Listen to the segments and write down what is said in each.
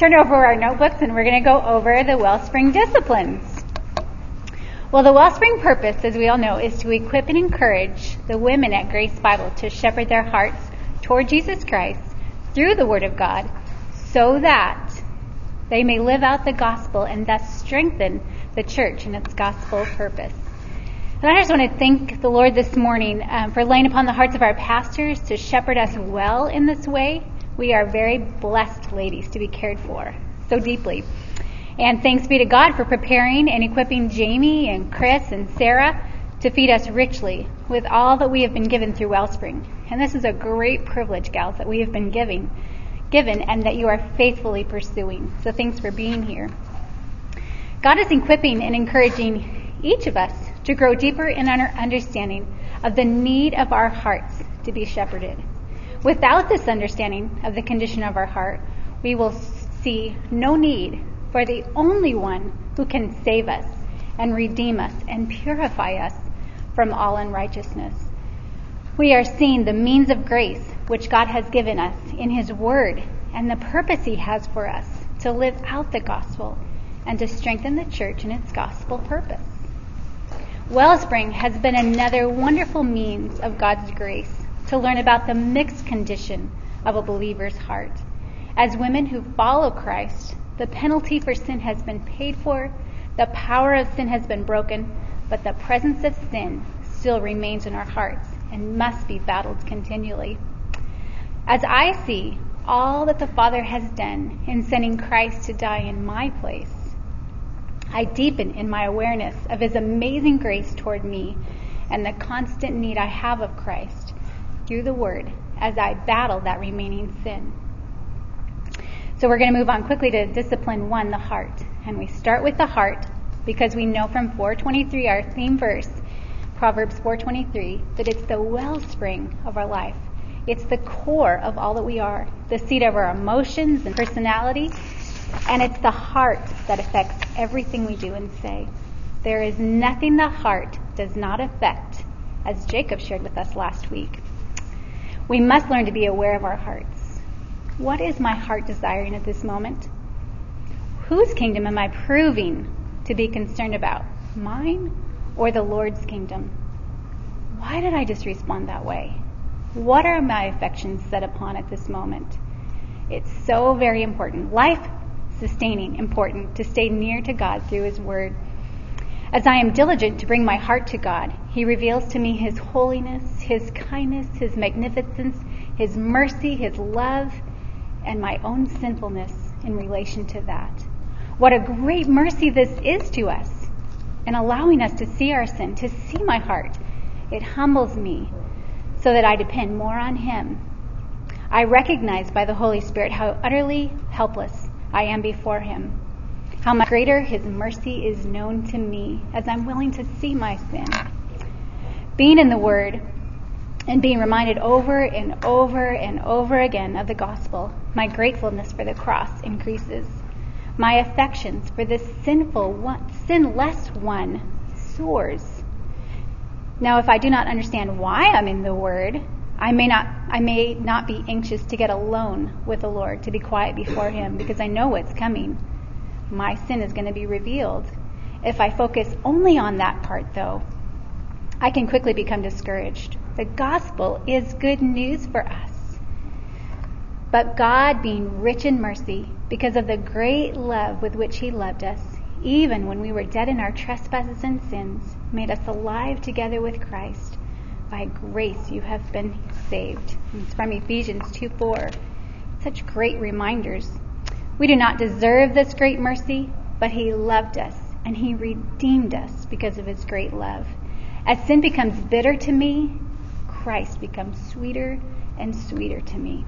turn over our notebooks and we're going to go over the Wellspring disciplines. Well, the Wellspring purpose, as we all know, is to equip and encourage the women at Grace Bible to shepherd their hearts toward Jesus Christ through the Word of God so that they may live out the gospel and thus strengthen the church in its gospel purpose. And I just want to thank the Lord this morning um, for laying upon the hearts of our pastors to shepherd us well in this way. We are very blessed ladies to be cared for so deeply. And thanks be to God for preparing and equipping Jamie and Chris and Sarah to feed us richly with all that we have been given through Wellspring. And this is a great privilege, gals, that we have been giving given and that you are faithfully pursuing. So thanks for being here. God is equipping and encouraging each of us to grow deeper in our understanding of the need of our hearts to be shepherded. Without this understanding of the condition of our heart, we will see no need for the only one who can save us and redeem us and purify us from all unrighteousness. We are seeing the means of grace which God has given us in His Word and the purpose He has for us to live out the gospel and to strengthen the church in its gospel purpose. Wellspring has been another wonderful means of God's grace to learn about the mixed condition of a believer's heart. As women who follow Christ, the penalty for sin has been paid for, the power of sin has been broken, but the presence of sin still remains in our hearts and must be battled continually. As I see all that the Father has done in sending Christ to die in my place, I deepen in my awareness of His amazing grace toward me and the constant need I have of Christ through the Word as I battle that remaining sin. So we're going to move on quickly to discipline one, the heart. And we start with the heart because we know from 423, our theme verse, Proverbs 423, that it's the wellspring of our life. It's the core of all that we are, the seat of our emotions and personality, and it's the heart that affects everything we do and say. There is nothing the heart does not affect, as Jacob shared with us last week. We must learn to be aware of our hearts. What is my heart desiring at this moment? Whose kingdom am I proving to be concerned about? Mine or the Lord's kingdom? Why did I just respond that way? What are my affections set upon at this moment? It's so very important. Life sustaining, important to stay near to God through His Word. As I am diligent to bring my heart to God, He reveals to me His holiness, His kindness, His magnificence, His mercy, His love, and my own sinfulness in relation to that. What a great mercy this is to us in allowing us to see our sin, to see my heart. It humbles me so that I depend more on Him. I recognize by the Holy Spirit how utterly helpless I am before Him, how much greater His mercy is known to me as I'm willing to see my sin. Being in the Word and being reminded over and over and over again of the gospel, my gratefulness for the cross increases. My affections for this sinful one, sinless one soars now, if I do not understand why I'm in the Word, I may not I may not be anxious to get alone with the Lord, to be quiet before Him, because I know what's coming. My sin is going to be revealed. If I focus only on that part, though, I can quickly become discouraged. The gospel is good news for us. But God, being rich in mercy, because of the great love with which He loved us, even when we were dead in our trespasses and sins, made us alive together with Christ. By grace you have been saved. It's from Ephesians 2 4. Such great reminders. We do not deserve this great mercy, but He loved us and He redeemed us because of His great love. As sin becomes bitter to me, Christ becomes sweeter and sweeter to me.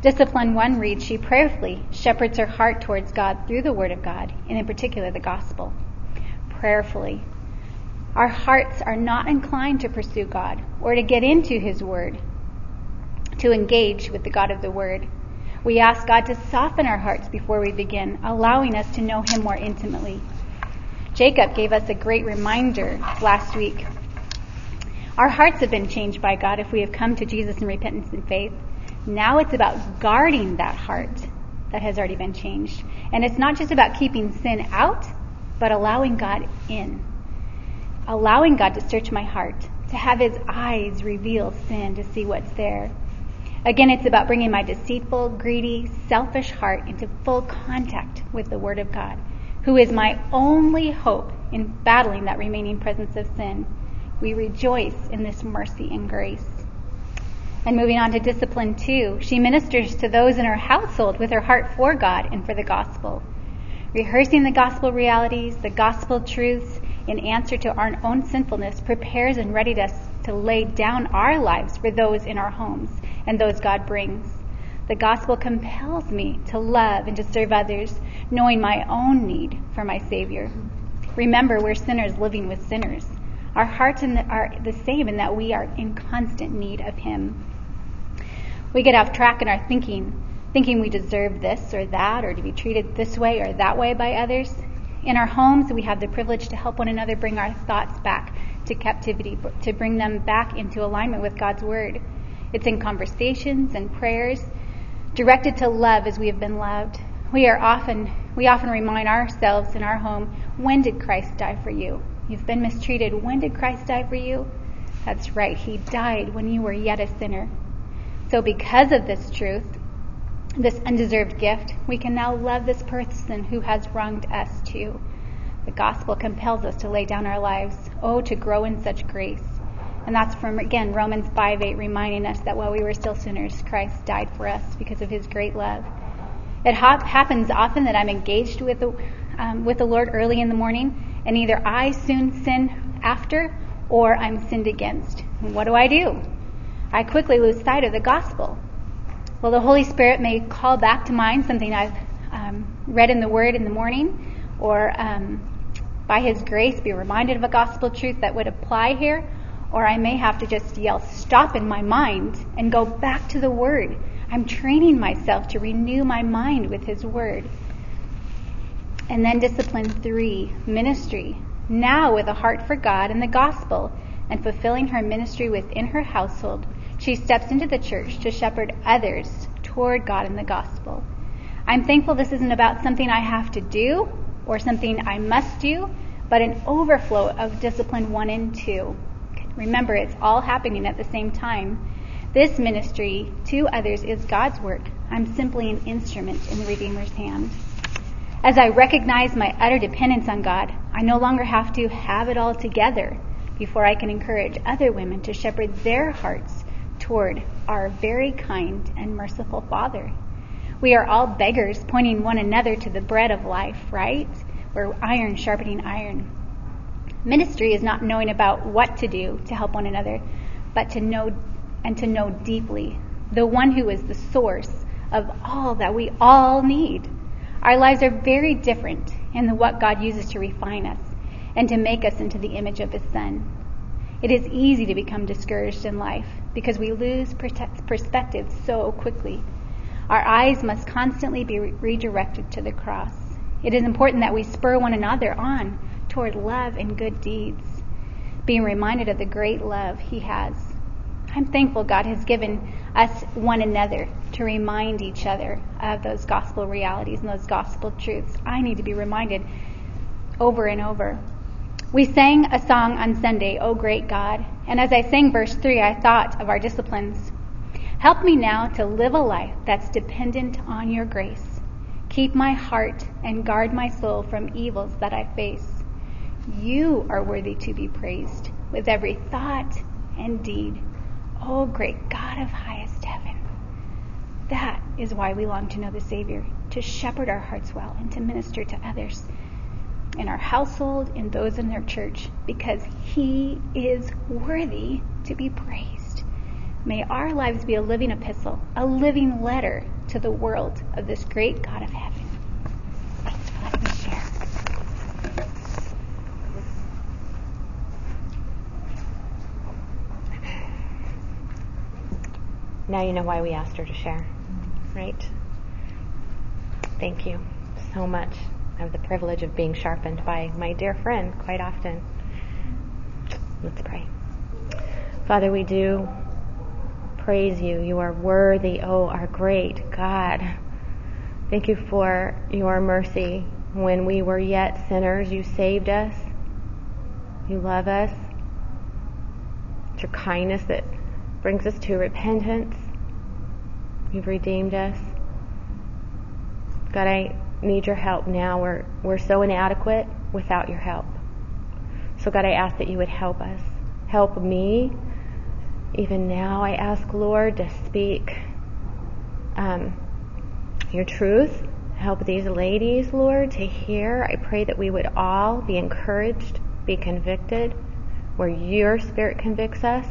Discipline 1 reads, She prayerfully shepherds her heart towards God through the Word of God, and in particular the gospel. Prayerfully. Our hearts are not inclined to pursue God or to get into His Word, to engage with the God of the Word. We ask God to soften our hearts before we begin, allowing us to know Him more intimately. Jacob gave us a great reminder last week. Our hearts have been changed by God if we have come to Jesus in repentance and faith. Now it's about guarding that heart that has already been changed. And it's not just about keeping sin out, but allowing God in. Allowing God to search my heart, to have his eyes reveal sin, to see what's there. Again, it's about bringing my deceitful, greedy, selfish heart into full contact with the Word of God, who is my only hope in battling that remaining presence of sin. We rejoice in this mercy and grace. And moving on to discipline two, she ministers to those in her household with her heart for God and for the gospel. Rehearsing the gospel realities, the gospel truths in answer to our own sinfulness prepares and readies us to lay down our lives for those in our homes and those God brings. The gospel compels me to love and to serve others, knowing my own need for my Savior. Remember, we're sinners living with sinners. Our hearts are the same in that we are in constant need of Him. We get off track in our thinking, thinking we deserve this or that, or to be treated this way or that way by others. In our homes, we have the privilege to help one another bring our thoughts back to captivity, to bring them back into alignment with God's Word. It's in conversations and prayers directed to love as we have been loved. We are often we often remind ourselves in our home, when did Christ die for you? You've been mistreated. When did Christ die for you? That's right. He died when you were yet a sinner. So because of this truth, this undeserved gift, we can now love this person who has wronged us too. The gospel compels us to lay down our lives. Oh, to grow in such grace. And that's from, again, Romans 5 8, reminding us that while we were still sinners, Christ died for us because of his great love. It ha- happens often that I'm engaged with the, um, with the Lord early in the morning, and either I soon sin after or I'm sinned against. What do I do? I quickly lose sight of the gospel. Well, the Holy Spirit may call back to mind something I've um, read in the Word in the morning, or um, by His grace be reminded of a gospel truth that would apply here, or I may have to just yell stop in my mind and go back to the Word. I'm training myself to renew my mind with His Word. And then discipline three, ministry. Now with a heart for God and the gospel and fulfilling her ministry within her household, she steps into the church to shepherd others toward God and the gospel. I'm thankful this isn't about something I have to do or something I must do, but an overflow of discipline one and two. Remember, it's all happening at the same time. This ministry to others is God's work. I'm simply an instrument in the Redeemer's hand. As I recognize my utter dependence on God, I no longer have to have it all together before I can encourage other women to shepherd their hearts toward our very kind and merciful Father. We are all beggars pointing one another to the bread of life, right? We're iron sharpening iron. Ministry is not knowing about what to do to help one another, but to know and to know deeply the one who is the source of all that we all need. Our lives are very different in the what God uses to refine us and to make us into the image of his son. It is easy to become discouraged in life because we lose perspective so quickly. Our eyes must constantly be redirected to the cross. It is important that we spur one another on toward love and good deeds, being reminded of the great love He has. I'm thankful God has given us one another to remind each other of those gospel realities and those gospel truths. I need to be reminded over and over. We sang a song on Sunday, O Great God, and as I sang verse 3, I thought of our disciplines. Help me now to live a life that's dependent on your grace. Keep my heart and guard my soul from evils that I face. You are worthy to be praised with every thought and deed. O great God of highest heaven. That is why we long to know the Savior, to shepherd our hearts well and to minister to others in our household, in those in their church, because He is worthy to be praised. May our lives be a living epistle, a living letter to the world of this great God of heaven. For letting me share. Now you know why we asked her to share, right? Thank you so much. I have the privilege of being sharpened by my dear friend quite often. Let's pray. Father, we do praise you. You are worthy, oh, our great God. Thank you for your mercy. When we were yet sinners, you saved us. You love us. It's your kindness that brings us to repentance. You've redeemed us. God, I need your help now. We're, we're so inadequate without your help. So, God, I ask that you would help us. Help me. Even now, I ask, Lord, to speak um, your truth. Help these ladies, Lord, to hear. I pray that we would all be encouraged, be convicted where your spirit convicts us.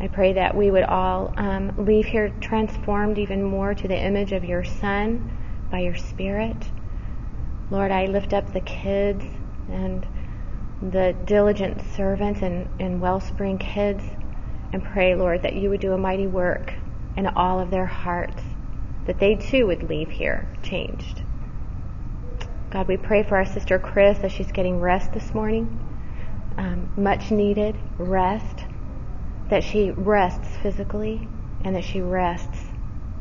I pray that we would all um, leave here transformed even more to the image of your Son by your Spirit. Lord, I lift up the kids and the diligent servants and, and Wellspring kids and pray, Lord, that you would do a mighty work in all of their hearts, that they too would leave here changed. God, we pray for our sister Chris as she's getting rest this morning, um, much needed rest, that she rests physically and that she rests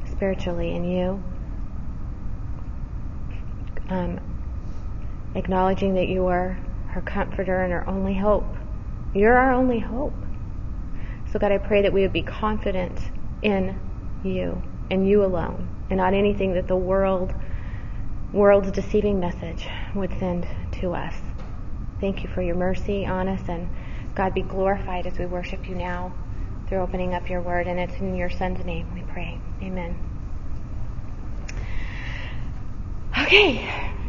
spiritually in you. Um, acknowledging that you are her comforter and her only hope. You're our only hope. So, God, I pray that we would be confident in you and you alone, and not anything that the world, world's deceiving message would send to us. Thank you for your mercy on us, and God be glorified as we worship you now through opening up your word, and it's in your Son's name we pray. Amen. Okay,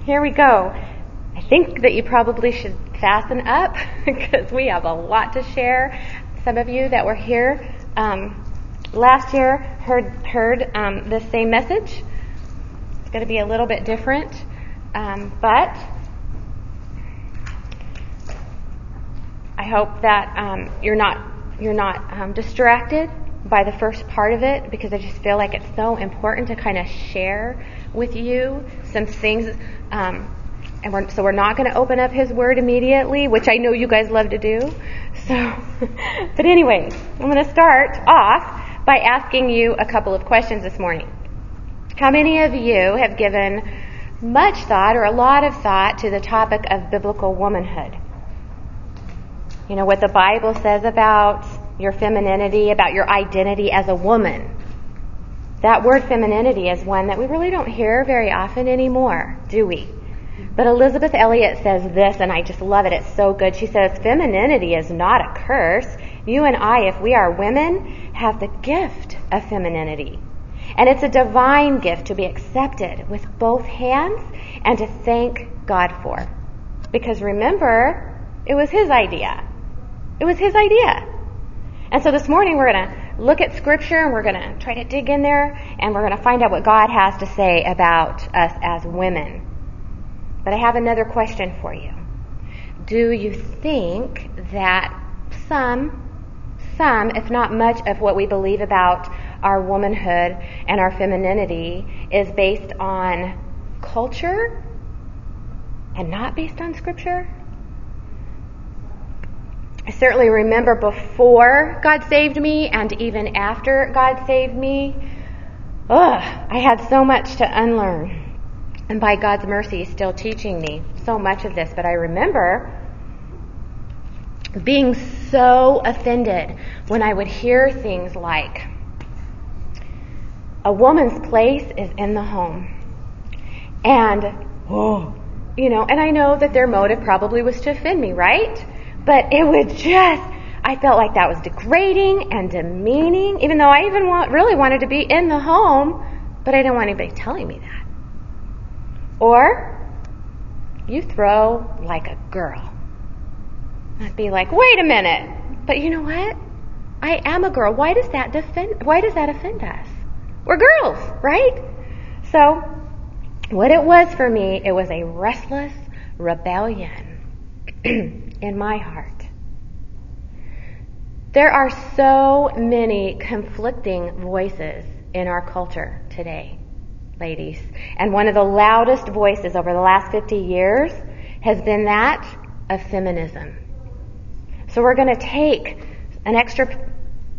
here we go. I think that you probably should fasten up because we have a lot to share. Some of you that were here um, last year heard heard um, the same message. It's going to be a little bit different, um, but I hope that um, you're not you're not um, distracted by the first part of it because I just feel like it's so important to kind of share with you some things. Um, and we're, so we're not going to open up His Word immediately, which I know you guys love to do. So, but anyway, I'm going to start off by asking you a couple of questions this morning. How many of you have given much thought or a lot of thought to the topic of biblical womanhood? You know, what the Bible says about your femininity, about your identity as a woman. That word femininity is one that we really don't hear very often anymore, do we? But Elisabeth Elliot says this, and I just love it. It's so good. She says, Femininity is not a curse. You and I, if we are women, have the gift of femininity. And it's a divine gift to be accepted with both hands and to thank God for. Because remember, it was His idea. It was His idea. And so this morning we're going to look at Scripture and we're going to try to dig in there and we're going to find out what God has to say about us as women. But I have another question for you. Do you think that some, some, if not much, of what we believe about our womanhood and our femininity is based on culture and not based on Scripture? I certainly remember before God saved me and even after God saved me, ugh, I had so much to unlearn and by God's mercy, still teaching me so much of this. But I remember being so offended when I would hear things like, a woman's place is in the home. And, oh, you know, and I know that their motive probably was to offend me, right? But it would just, I felt like that was degrading and demeaning, even though I even want, really wanted to be in the home, but I didn't want anybody telling me that. Or you throw like a girl. I'd be like, wait a minute. But you know what? I am a girl. Why does that defend, why does that offend us? We're girls, right? So, what it was for me, it was a restless rebellion in my heart. There are so many conflicting voices in our culture today ladies. And one of the loudest voices over the last 50 years has been that of feminism. So we're going to take an extra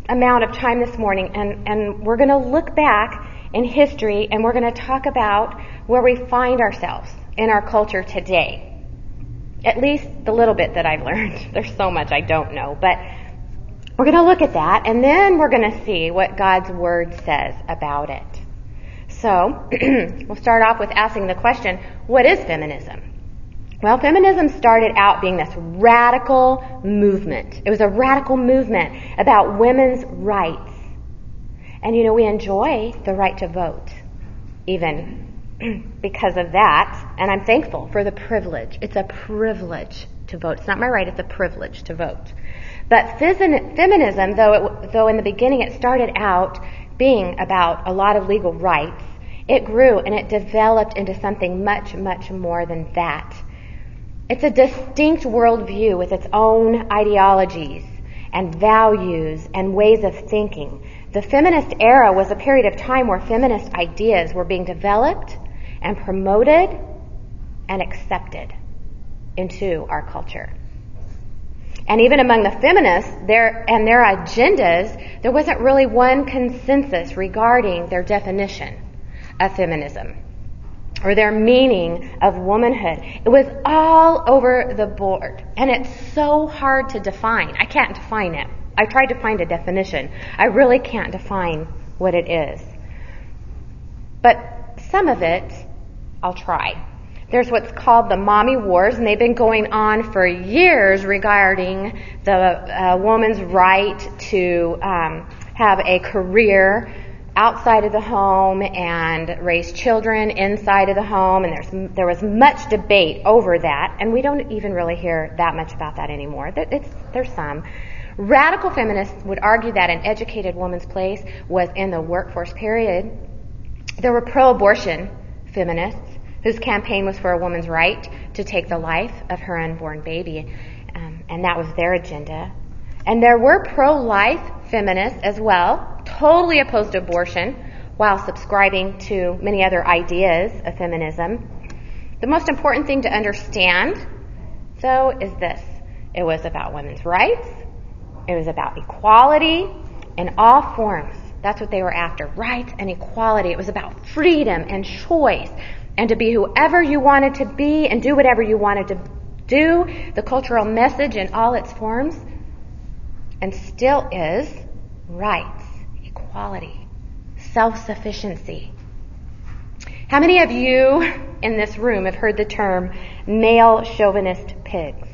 amount of time this morning and, and we're going to look back in history and we're going to talk about where we find ourselves in our culture today. At least the little bit that I've learned. There's so much I don't know, but we're going to look at that and then we're going to see what God's Word says about it. So, we'll start off with asking the question, what is feminism? Well, feminism started out being this radical movement. It was a radical movement about women's rights. And you know, we enjoy the right to vote, even because of that. And I'm thankful for the privilege. It's a privilege to vote. It's not my right, it's a privilege to vote. But feminism, though, it, though in the beginning it started out being about a lot of legal rights, it grew and it developed into something much, much more than that. It's a distinct worldview with its own ideologies and values and ways of thinking. The feminist era was a period of time where feminist ideas were being developed and promoted and accepted into our culture. And even among the feminists, their, and their agendas, there wasn't really one consensus regarding their definition of feminism or their meaning of womanhood. It was all over the board. And it's so hard to define. I can't define it. I tried to find a definition. I really can't define what it is. But some of it, I'll try. There's what's called the mommy wars, and they've been going on for years regarding the uh, woman's right to um, have a career outside of the home and raise children inside of the home, and there's there was much debate over that, and we don't even really hear that much about that anymore. It's, there's some. Radical feminists would argue that an educated woman's place was in the workforce period. There were pro-abortion feminists whose campaign was for a woman's right to take the life of her unborn baby, um, and that was their agenda. And there were pro-life feminists as well, totally opposed to abortion, while subscribing to many other ideas of feminism. The most important thing to understand, though, is this. It was about women's rights. It was about equality in all forms. That's what they were after. Rights and equality. It was about freedom and choice and to be whoever you wanted to be and do whatever you wanted to do. The cultural message in all its forms and still is rights, equality, self-sufficiency. How many of you in this room have heard the term male chauvinist pigs?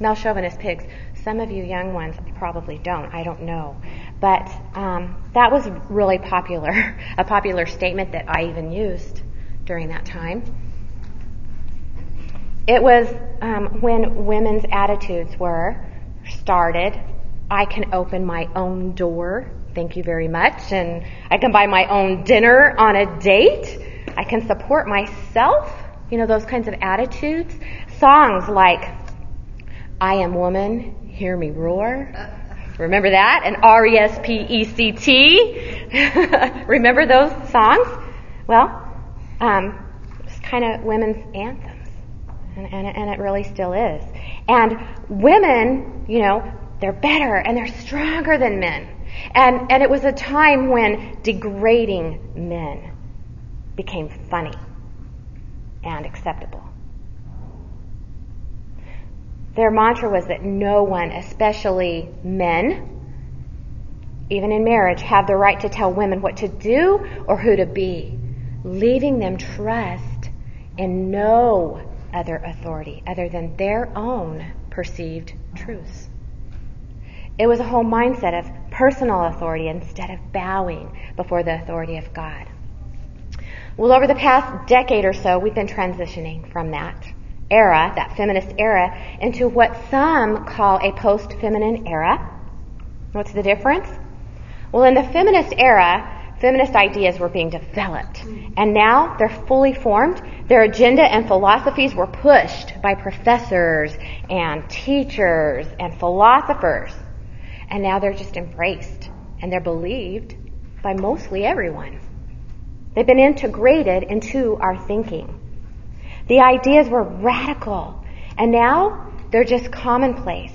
Male chauvinist pigs. Some of you young ones probably don't. I don't know. But um, that was really popular, a popular statement that I even used during that time. It was um, when women's attitudes were started I can open my own door. Thank you very much. And I can buy my own dinner on a date. I can support myself. You know, those kinds of attitudes. Songs like, I am woman, hear me roar. Remember that? And R-E-S-P-E-C-T. Remember those songs? Well, um, it's kind of women's anthems. And, and, and it really still is. And women, you know, they're better and they're stronger than men. And, and it was a time when degrading men became funny and acceptable. Their mantra was that no one, especially men, even in marriage, have the right to tell women what to do or who to be, leaving them trust in no other authority other than their own perceived truths. It was a whole mindset of personal authority instead of bowing before the authority of God. Well, over the past decade or so, we've been transitioning from that era, that feminist era, into what some call a post-feminine era. What's the difference? Well, in the feminist era, feminist ideas were being developed. And now they're fully formed. Their agenda and philosophies were pushed by professors and teachers and philosophers. And now they're just embraced and they're believed by mostly everyone. They've been integrated into our thinking. The ideas were radical and now they're just commonplace.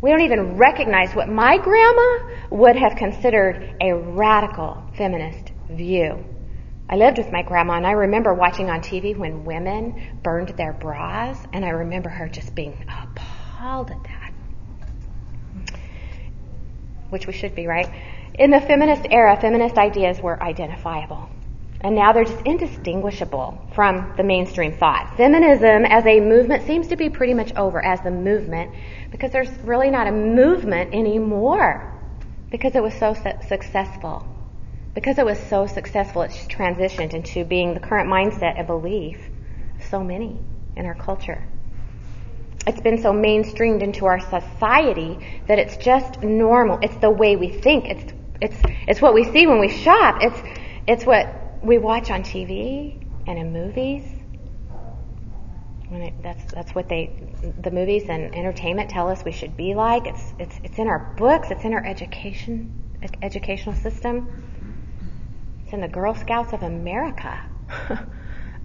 We don't even recognize what my grandma would have considered a radical feminist view. I lived with my grandma and I remember watching on TV when women burned their bras and I remember her just being appalled at that. Which we should be, right? In the feminist era, feminist ideas were identifiable. And now they're just indistinguishable from the mainstream thought. Feminism as a movement seems to be pretty much over as the movement because there's really not a movement anymore because it was so su- successful. Because it was so successful, it's transitioned into being the current mindset and belief of so many in our culture. It's been so mainstreamed into our society that it's just normal. It's the way we think. It's it's it's what we see when we shop. It's it's what we watch on TV and in movies. It, that's that's what they the movies and entertainment tell us we should be like. It's it's it's in our books. It's in our education educational system. It's in the Girl Scouts of America.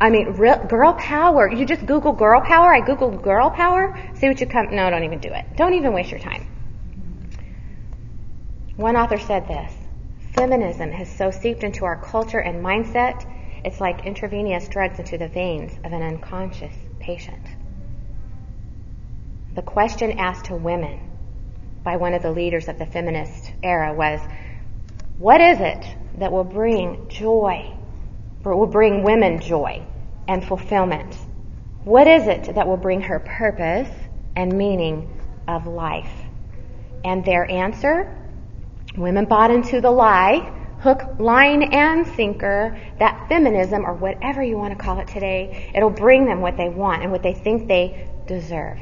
I mean, real, girl power. You just Google girl power. I Google girl power. See what you come. No, don't even do it. Don't even waste your time. One author said this Feminism has so seeped into our culture and mindset, it's like intravenous drugs into the veins of an unconscious patient. The question asked to women by one of the leaders of the feminist era was, What is it that will bring joy, will bring women joy and fulfillment? What is it that will bring her purpose and meaning of life? And their answer, women bought into the lie, hook, line, and sinker, that feminism, or whatever you want to call it today, it'll bring them what they want and what they think they deserve.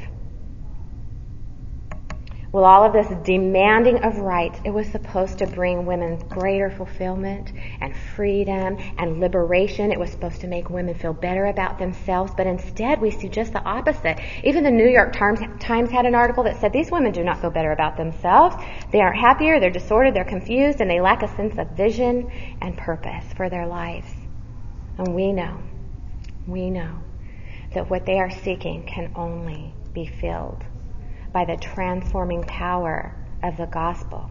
Well, all of this demanding of rights, it was supposed to bring women greater fulfillment and freedom and liberation. It was supposed to make women feel better about themselves, but instead we see just the opposite. Even the New York Times had an article that said these women do not feel better about themselves. They aren't happier, they're disordered, they're confused, and they lack a sense of vision and purpose for their lives. And we know, we know that what they are seeking can only be filled by the transforming power of the gospel.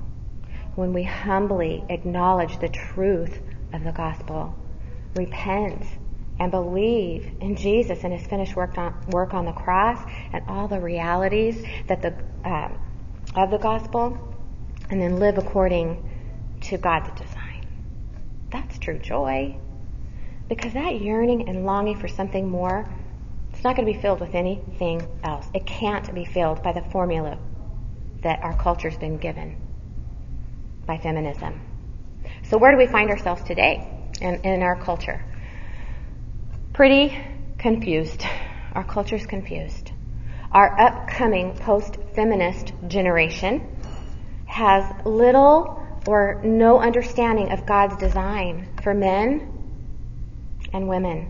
When we humbly acknowledge the truth of the gospel, repent, and believe in Jesus and his finished work on, work on the cross and all the realities that the, uh, of the gospel, and then live according to God's design. That's true joy. Because that yearning and longing for something more it's not going to be filled with anything else. It can't be filled by the formula that our culture's been given by feminism. So where do we find ourselves today in, in our culture? Pretty confused. Our culture's confused. Our upcoming post-feminist generation has little or no understanding of God's design for men and women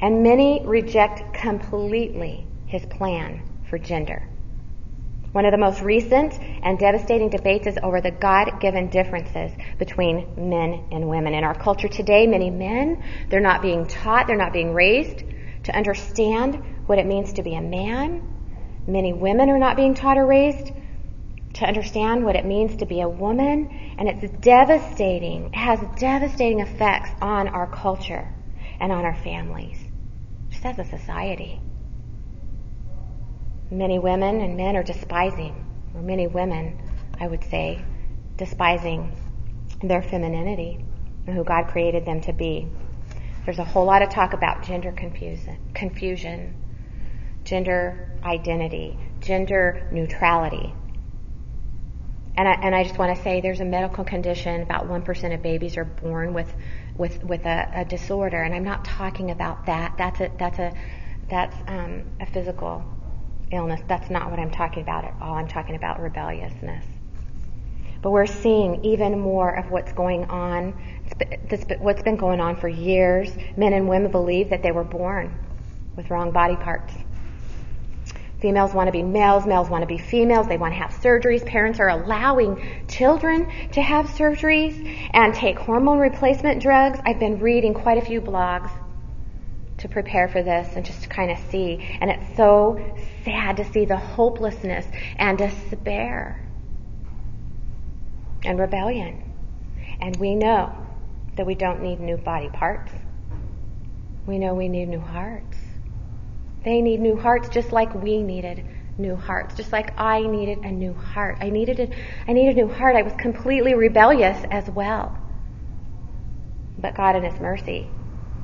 and many reject completely his plan for gender. One of the most recent and devastating debates is over the God-given differences between men and women. In our culture today, many men, they're not being taught, they're not being raised to understand what it means to be a man. Many women are not being taught or raised to understand what it means to be a woman, and it's devastating, it has devastating effects on our culture and on our families just as a society. Many women and men are despising, or many women, I would say, despising their femininity and who God created them to be. There's a whole lot of talk about gender confusion, confusion gender identity, gender neutrality. And I, and I just want to say there's a medical condition, about 1% of babies are born with with with a, a disorder, and I'm not talking about that. That's a that's a that's um, a physical illness. That's not what I'm talking about at all. I'm talking about rebelliousness. But we're seeing even more of what's going on. This, what's been going on for years. Men and women believe that they were born with wrong body parts. Females want to be males, males want to be females, they want to have surgeries. Parents are allowing children to have surgeries and take hormone replacement drugs. I've been reading quite a few blogs to prepare for this and just to kind of see. And it's so sad to see the hopelessness and despair and rebellion. And we know that we don't need new body parts. We know we need new hearts. They need new hearts just like we needed new hearts, just like I needed a new heart. I needed a, I needed a new heart. I was completely rebellious as well. But God in His mercy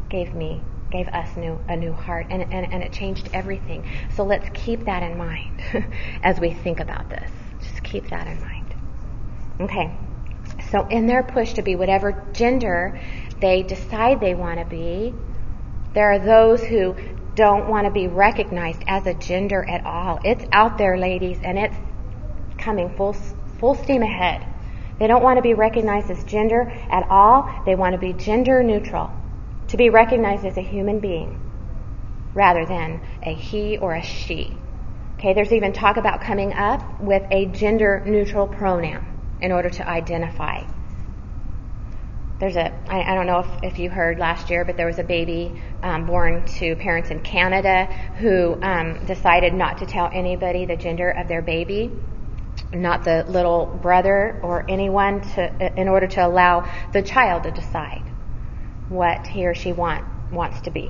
gave me, gave us new, a new heart, and, and, and it changed everything. So let's keep that in mind as we think about this. Just keep that in mind. Okay. So in their push to be whatever gender they decide they want to be, there are those who don't want to be recognized as a gender at all. It's out there, ladies, and it's coming full full steam ahead. They don't want to be recognized as gender at all. They want to be gender neutral, to be recognized as a human being rather than a he or a she. Okay, there's even talk about coming up with a gender neutral pronoun in order to identify there's a I, I don't know if, if you heard last year, but there was a baby um, born to parents in Canada who um, decided not to tell anybody the gender of their baby, not the little brother or anyone, to in order to allow the child to decide what he or she want wants to be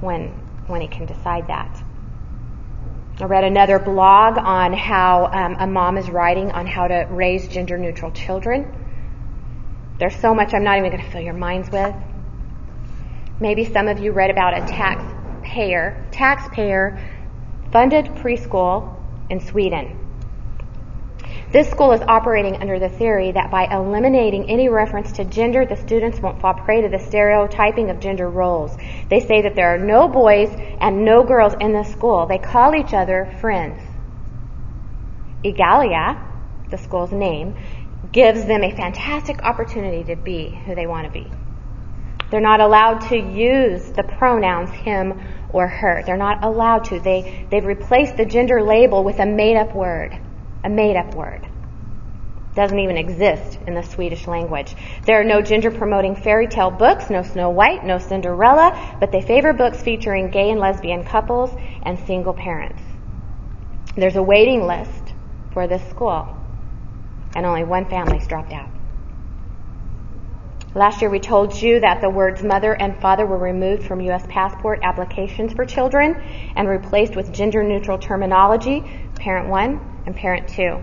when when he can decide that. I read another blog on how um, a mom is writing on how to raise gender neutral children there's so much I'm not even going to fill your minds with. Maybe some of you read about a taxpayer, taxpayer funded preschool in Sweden. This school is operating under the theory that by eliminating any reference to gender, the students won't fall prey to the stereotyping of gender roles. They say that there are no boys and no girls in the school. They call each other friends. Egalia, the school's name, gives them a fantastic opportunity to be who they want to be. They're not allowed to use the pronouns him or her. They're not allowed to. They, they've replaced the gender label with a made up word. A made up word. Doesn't even exist in the Swedish language. There are no gender promoting fairy tale books, no Snow White, no Cinderella, but they favor books featuring gay and lesbian couples and single parents. There's a waiting list for this school and only one family's dropped out. Last year we told you that the words mother and father were removed from U.S. passport applications for children and replaced with gender neutral terminology, parent one and parent two.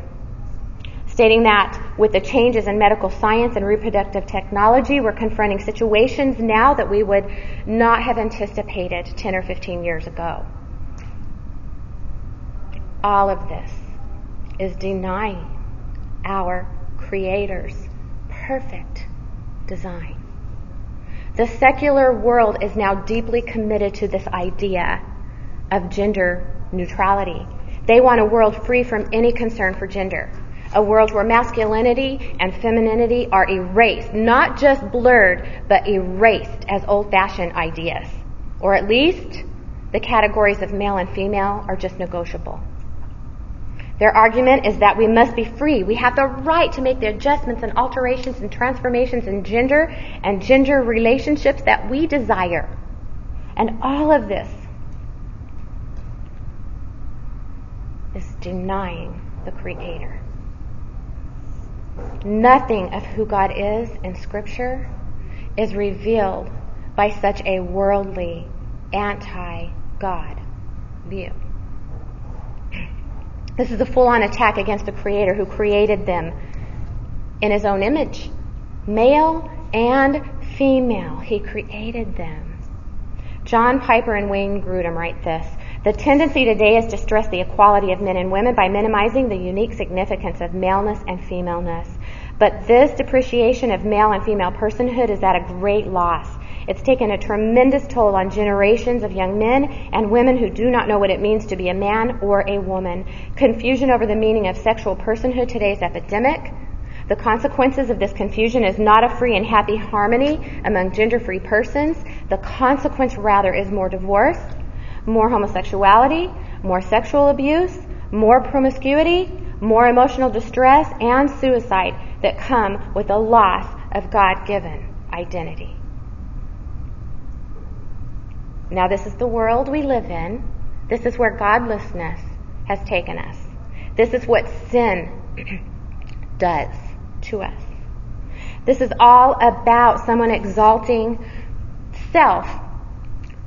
Stating that with the changes in medical science and reproductive technology, we're confronting situations now that we would not have anticipated 10 or 15 years ago. All of this is denying our Creator's perfect design. The secular world is now deeply committed to this idea of gender neutrality. They want a world free from any concern for gender. A world where masculinity and femininity are erased, not just blurred, but erased as old fashioned ideas. Or at least the categories of male and female are just negotiable. Their argument is that we must be free. We have the right to make the adjustments and alterations and transformations in gender and gender relationships that we desire. And all of this is denying the Creator. Nothing of who God is in Scripture is revealed by such a worldly, anti God view. This is a full on attack against the Creator who created them in His own image. Male and female, He created them. John Piper and Wayne Grudem write this. The tendency today is to stress the equality of men and women by minimizing the unique significance of maleness and femaleness. But this depreciation of male and female personhood is at a great loss. It's taken a tremendous toll on generations of young men and women who do not know what it means to be a man or a woman. Confusion over the meaning of sexual personhood today is epidemic. The consequences of this confusion is not a free and happy harmony among gender free persons. The consequence, rather, is more divorce, more homosexuality, more sexual abuse, more promiscuity, more emotional distress, and suicide that come with the loss of God given identity. Now, this is the world we live in. This is where godlessness has taken us. This is what sin does to us. This is all about someone exalting self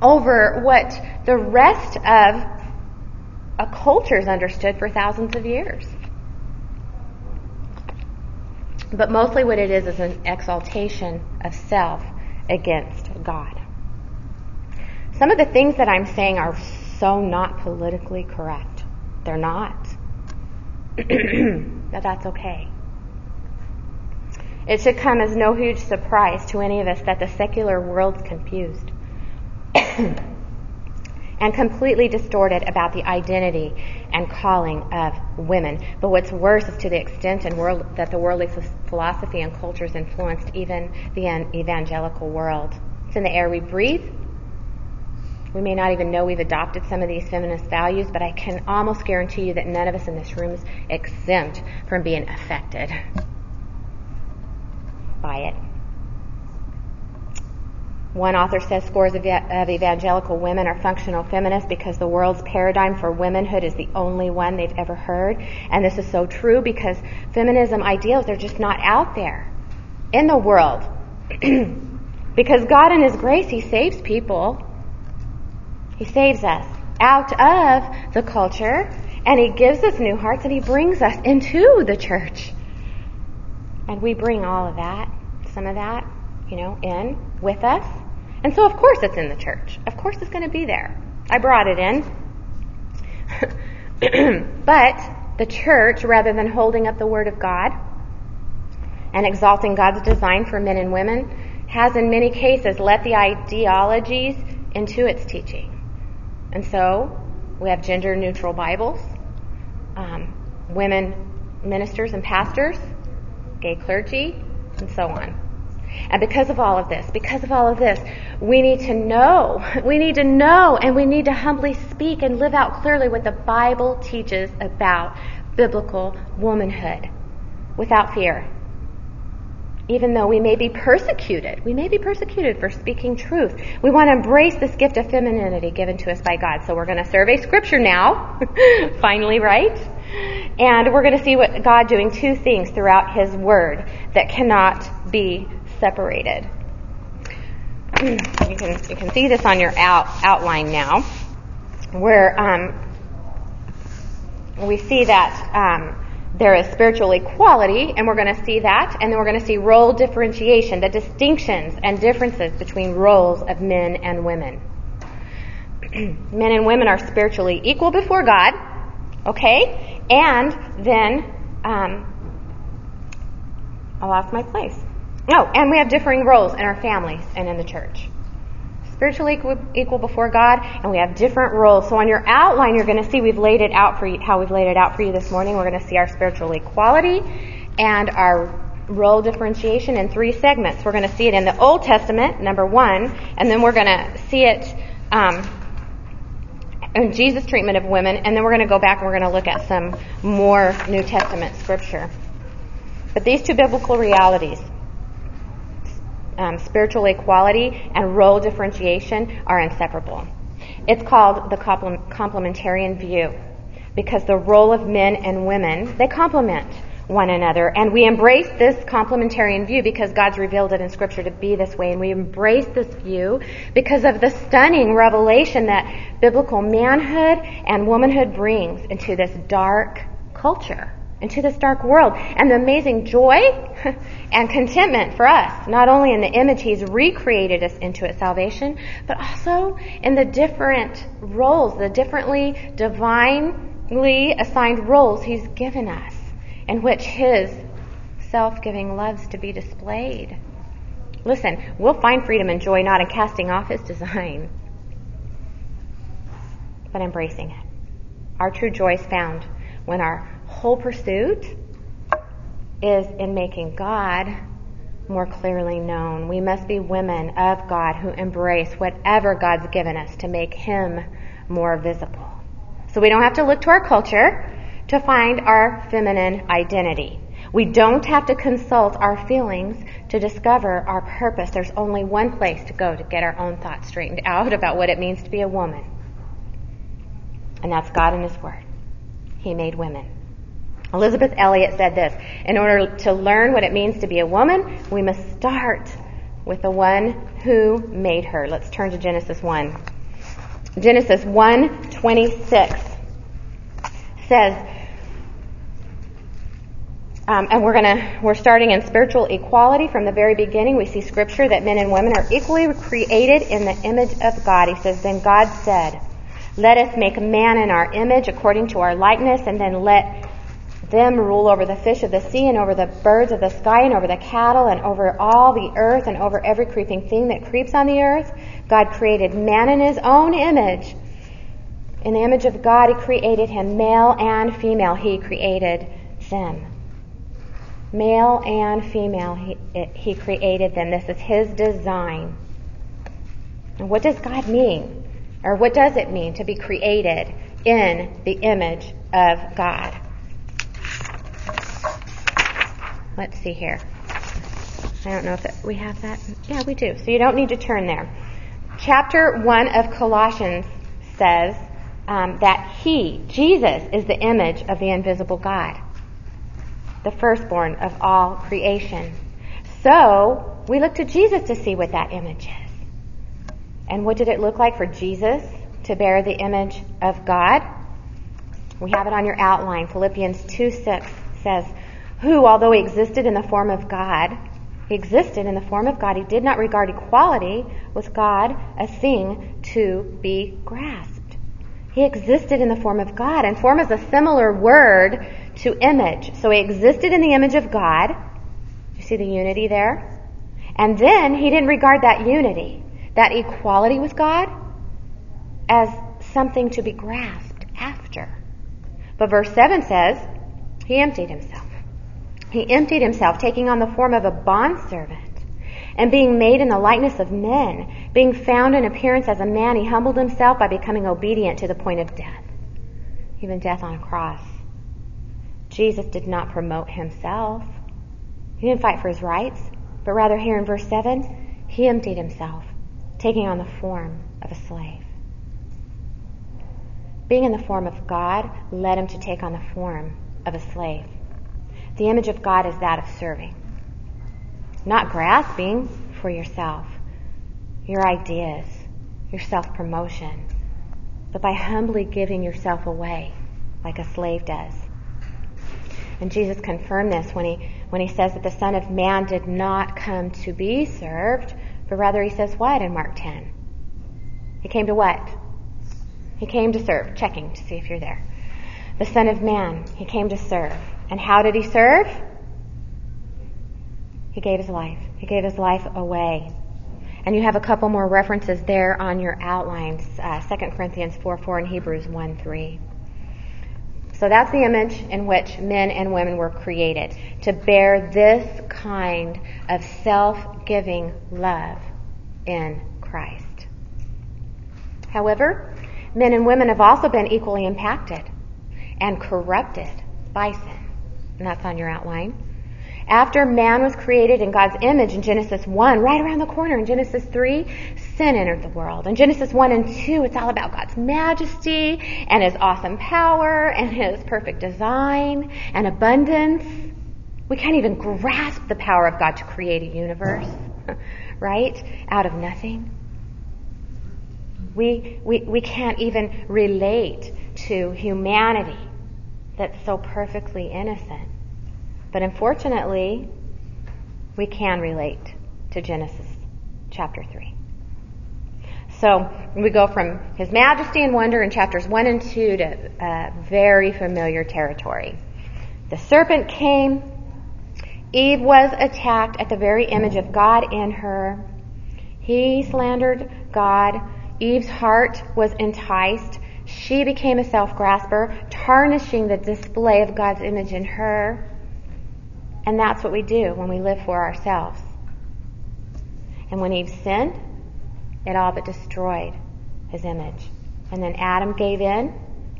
over what the rest of a culture is understood for thousands of years. But mostly what it is is an exaltation of self against God. Some of the things that I'm saying are so not politically correct. They're not. but that's okay. It should come as no huge surprise to any of us that the secular world's confused and completely distorted about the identity and calling of women. But what's worse is to the extent in world, that the worldly philosophy and cultures influenced even the evangelical world. It's in the air we breathe. We may not even know we've adopted some of these feminist values, but I can almost guarantee you that none of us in this room is exempt from being affected by it. One author says scores of, of, evangelical women are functional feminists because the world's paradigm for womanhood is the only one they've ever heard. And this is so true because feminism ideals are just not out there in the world. because God in His grace, He saves people. He saves us out of the culture and He gives us new hearts and He brings us into the church. And we bring all of that, some of that, you know, in with us. And so, of course, it's in the church. Of course, it's going to be there. I brought it in. but the church, rather than holding up the Word of God and exalting God's design for men and women, has in many cases let the ideologies into its teaching. And so, we have gender neutral Bibles, um, women ministers and pastors, gay clergy, and so on. And because of all of this, because of all of this, we need to know, we need to know, and we need to humbly speak and live out clearly what the Bible teaches about biblical womanhood without fear. Even though we may be persecuted, we may be persecuted for speaking truth. We want to embrace this gift of femininity given to us by God. So we're going to survey scripture now, finally, right? And we're going to see what God doing two things throughout His Word that cannot be separated. you can you can see this on your out, outline now, where um, we see that um, there is spiritual equality, and we're going to see that, and then we're going to see role differentiation, the distinctions and differences between roles of men and women. men and women are spiritually equal before God, okay, and then um, I lost my place. Oh, and we have differing roles in our families and in the church. Spiritually equal, before God, and we have different roles. So on your outline, you're going to see we've laid it out for you, how we've laid it out for you this morning. We're going to see our spiritual equality and our role differentiation in three segments. We're going to see it in the Old Testament, number one, and then we're going to see it um, in Jesus' treatment of women, and then we're going to go back and we're going to look at some more New Testament scripture. But these two biblical realities, um, spiritual equality and role differentiation are inseparable. It's called the complementarian view because the role of men and women, they complement one another. And we embrace this complementarian view because God's revealed it in Scripture to be this way. And we embrace this view because of the stunning revelation that biblical manhood and womanhood brings into this dark culture into this dark world. And the amazing joy and contentment for us, not only in the image He's recreated us into at salvation, but also in the different roles, the differently divinely assigned roles He's given us, in which His self giving loves to be displayed. Listen, we'll find freedom and joy not in casting off His design, but embracing it. Our true joy is found when our whole pursuit is in making God more clearly known. We must be women of God who embrace whatever God's given us to make Him more visible. So we don't have to look to our culture to find our feminine identity. We don't have to consult our feelings to discover our purpose. There's only one place to go to get our own thoughts straightened out about what it means to be a woman. And that's God and His Word. He made women. Elisabeth Elliot said this In order to learn what it means to be a woman, we must start with the one who made her. Let's turn to Genesis 1. Genesis 1:26 says, um, and we're gonna we're starting in spiritual equality from the very beginning. We see scripture that men and women are equally created in the image of God. He says, "Then God said, Let us make man in our image according to our likeness, and then let them rule over the fish of the sea and over the birds of the sky and over the cattle and over all the earth and over every creeping thing that creeps on the earth. God created man in his own image. In the image of God, he created him, male and female, he created them. Male and female, he, he created them. This is his design. And what does God mean? Or what does it mean to be created in the image of God? Let's see here. I don't know if we have that. Yeah, we do. So you don't need to turn there. Chapter 1 of Colossians says um, that He, Jesus, is the image of the invisible God, the firstborn of all creation. So we look to Jesus to see what that image is. And what did it look like for Jesus to bear the image of God? We have it on your outline. Philippians 2 6 says, who, although he existed in the form of God, he existed in the form of God, he did not regard equality with God as a thing to be grasped. He existed in the form of God, and form is a similar word to image. So he existed in the image of God. You see the unity there? And then he didn't regard that unity, that equality with God, as something to be grasped after. But verse 7 says, he emptied himself. He emptied himself, taking on the form of a bondservant. And being made in the likeness of men, being found in appearance as a man, he humbled himself by becoming obedient to the point of death, even death on a cross. Jesus did not promote himself. He didn't fight for his rights, but rather here in verse 7, he emptied himself, taking on the form of a slave. Being in the form of God led him to take on the form of a slave. The image of God is that of serving, not grasping for yourself, your ideas, your self promotion, but by humbly giving yourself away like a slave does. And Jesus confirmed this when he, when he says that the Son of Man did not come to be served, but rather he says what in Mark 10? He came to what? He came to serve, checking to see if you're there. The Son of Man, he came to serve. And how did he serve? He gave his life. He gave his life away. And you have a couple more references there on your outlines, uh, 2 Corinthians 4 4 and Hebrews 1 3. So that's the image in which men and women were created to bear this kind of self giving love in Christ. However, men and women have also been equally impacted and corrupted by sin and that's on your outline. After man was created in God's image in Genesis 1, right around the corner in Genesis 3, sin entered the world. In Genesis 1 and 2, it's all about God's majesty and His awesome power and His perfect design and abundance. We can't even grasp the power of God to create a universe, right? Out of nothing. We, we, we can't even relate to humanity that's so perfectly innocent. But unfortunately, we can relate to Genesis chapter 3. So we go from His majesty and wonder in chapters 1 and 2 to uh, very familiar territory. The serpent came. Eve was attacked at the very image of God in her. He slandered God. Eve's heart was enticed. She became a self grasper, tarnishing the display of God's image in her. And that's what we do when we live for ourselves. And when Eve sinned, it all but destroyed his image. And then Adam gave in,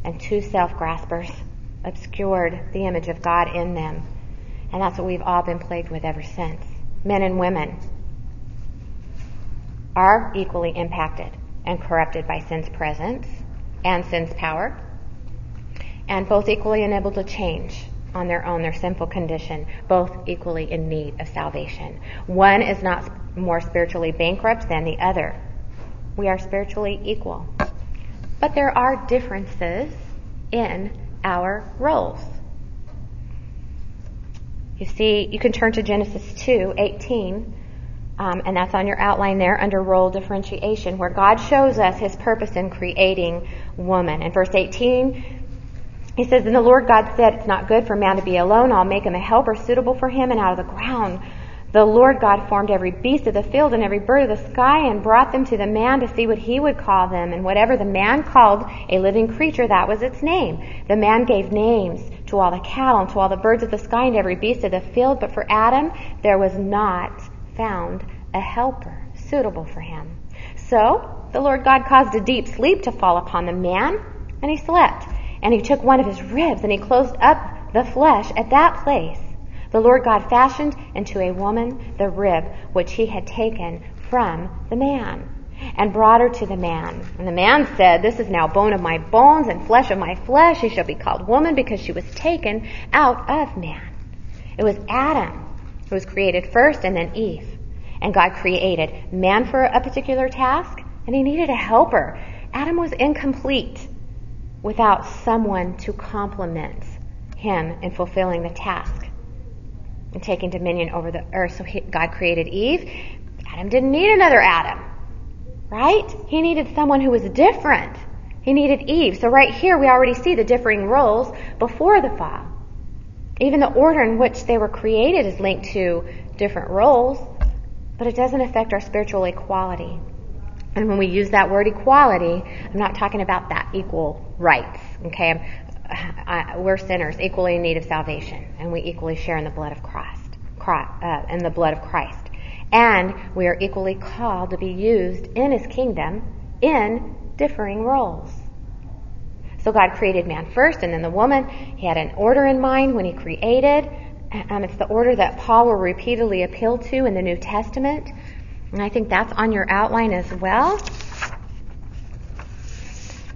and two self graspers obscured the image of God in them. And that's what we've all been plagued with ever since. Men and women are equally impacted and corrupted by sin's presence and sin's power, and both equally unable to change on their own, their sinful condition, both equally in need of salvation. One is not more spiritually bankrupt than the other. We are spiritually equal. But there are differences in our roles. You see, you can turn to Genesis 2, 18, um, and that's on your outline there under role differentiation, where God shows us his purpose in creating woman. In verse 18, he says, And the Lord God said, It's not good for man to be alone. I'll make him a helper suitable for him. And out of the ground the Lord God formed every beast of the field and every bird of the sky and brought them to the man to see what he would call them. And whatever the man called a living creature, that was its name. The man gave names to all the cattle and to all the birds of the sky and every beast of the field. But for Adam, there was not found a helper suitable for him. So the Lord God caused a deep sleep to fall upon the man, and he slept. And he took one of his ribs and he closed up the flesh at that place. The Lord God fashioned into a woman the rib which he had taken from the man and brought her to the man. And the man said, This is now bone of my bones and flesh of my flesh. She shall be called woman because she was taken out of man. It was Adam who was created first and then Eve. And God created man for a particular task and he needed a helper. Adam was incomplete without someone to complement him in fulfilling the task and taking dominion over the earth. So he, God created Eve. Adam didn't need another Adam, right? He needed someone who was different. He needed Eve. So right here we already see the differing roles before the fall. Even the order in which they were created is linked to different roles, but it doesn't affect our spiritual equality. And when we use that word equality, I'm not talking about that equal rights. Okay, I, we're sinners, equally in need of salvation, and we equally share in the blood of Christ, Christ uh, in the blood of Christ, and we are equally called to be used in His kingdom in differing roles. So God created man first, and then the woman. He had an order in mind when He created. Um, it's the order that Paul will repeatedly appeal to in the New Testament. And I think that's on your outline as well.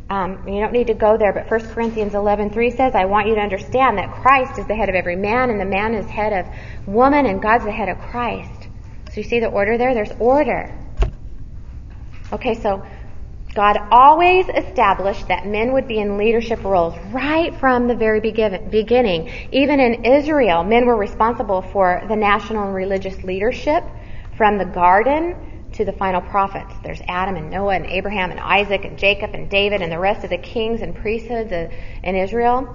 Um, you don't need to go there, but 1 Corinthians 11:3 says, "I want you to understand that Christ is the head of every man, and the man is head of woman, and God's the head of Christ." So you see the order there. There's order. Okay, so God always established that men would be in leadership roles right from the very beginning. Even in Israel, men were responsible for the national and religious leadership from the garden to the final prophets. There's Adam and Noah and Abraham and Isaac and Jacob and David and the rest of the kings and priesthoods in Israel,